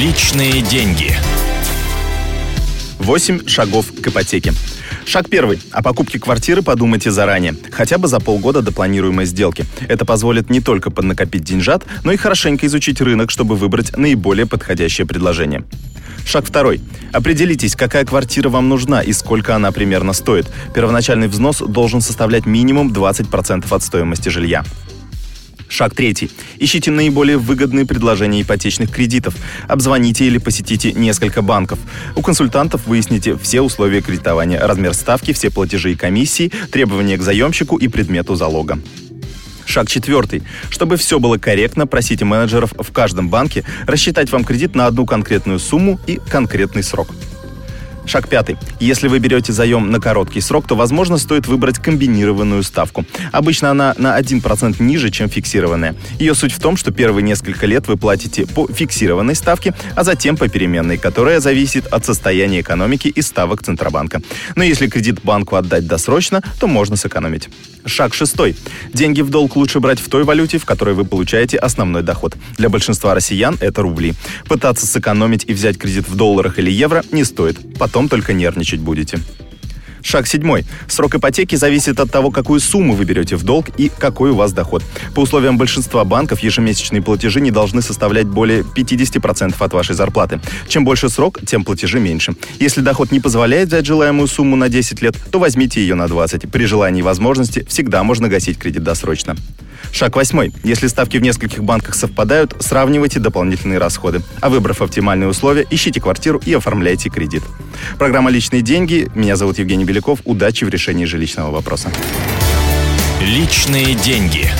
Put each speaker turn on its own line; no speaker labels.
Личные деньги.
8 шагов к ипотеке. Шаг первый. О покупке квартиры подумайте заранее, хотя бы за полгода до планируемой сделки. Это позволит не только поднакопить деньжат, но и хорошенько изучить рынок, чтобы выбрать наиболее подходящее предложение. Шаг второй. Определитесь, какая квартира вам нужна и сколько она примерно стоит. Первоначальный взнос должен составлять минимум 20% от стоимости жилья. Шаг третий. Ищите наиболее выгодные предложения ипотечных кредитов. Обзвоните или посетите несколько банков. У консультантов выясните все условия кредитования, размер ставки, все платежи и комиссии, требования к заемщику и предмету залога. Шаг четвертый. Чтобы все было корректно, просите менеджеров в каждом банке рассчитать вам кредит на одну конкретную сумму и конкретный срок. Шаг пятый. Если вы берете заем на короткий срок, то, возможно, стоит выбрать комбинированную ставку. Обычно она на 1% ниже, чем фиксированная. Ее суть в том, что первые несколько лет вы платите по фиксированной ставке, а затем по переменной, которая зависит от состояния экономики и ставок Центробанка. Но если кредит банку отдать досрочно, то можно сэкономить. Шаг шестой. Деньги в долг лучше брать в той валюте, в которой вы получаете основной доход. Для большинства россиян это рубли. Пытаться сэкономить и взять кредит в долларах или евро не стоит. Потом только нервничать будете. Шаг седьмой. Срок ипотеки зависит от того, какую сумму вы берете в долг и какой у вас доход. По условиям большинства банков ежемесячные платежи не должны составлять более 50% от вашей зарплаты. Чем больше срок, тем платежи меньше. Если доход не позволяет взять желаемую сумму на 10 лет, то возьмите ее на 20. При желании и возможности всегда можно гасить кредит досрочно. Шаг восьмой. Если ставки в нескольких банках совпадают, сравнивайте дополнительные расходы. А выбрав оптимальные условия, ищите квартиру и оформляйте кредит. Программа «Личные деньги». Меня зовут Евгений Беляков. Удачи в решении жилищного вопроса.
Личные деньги.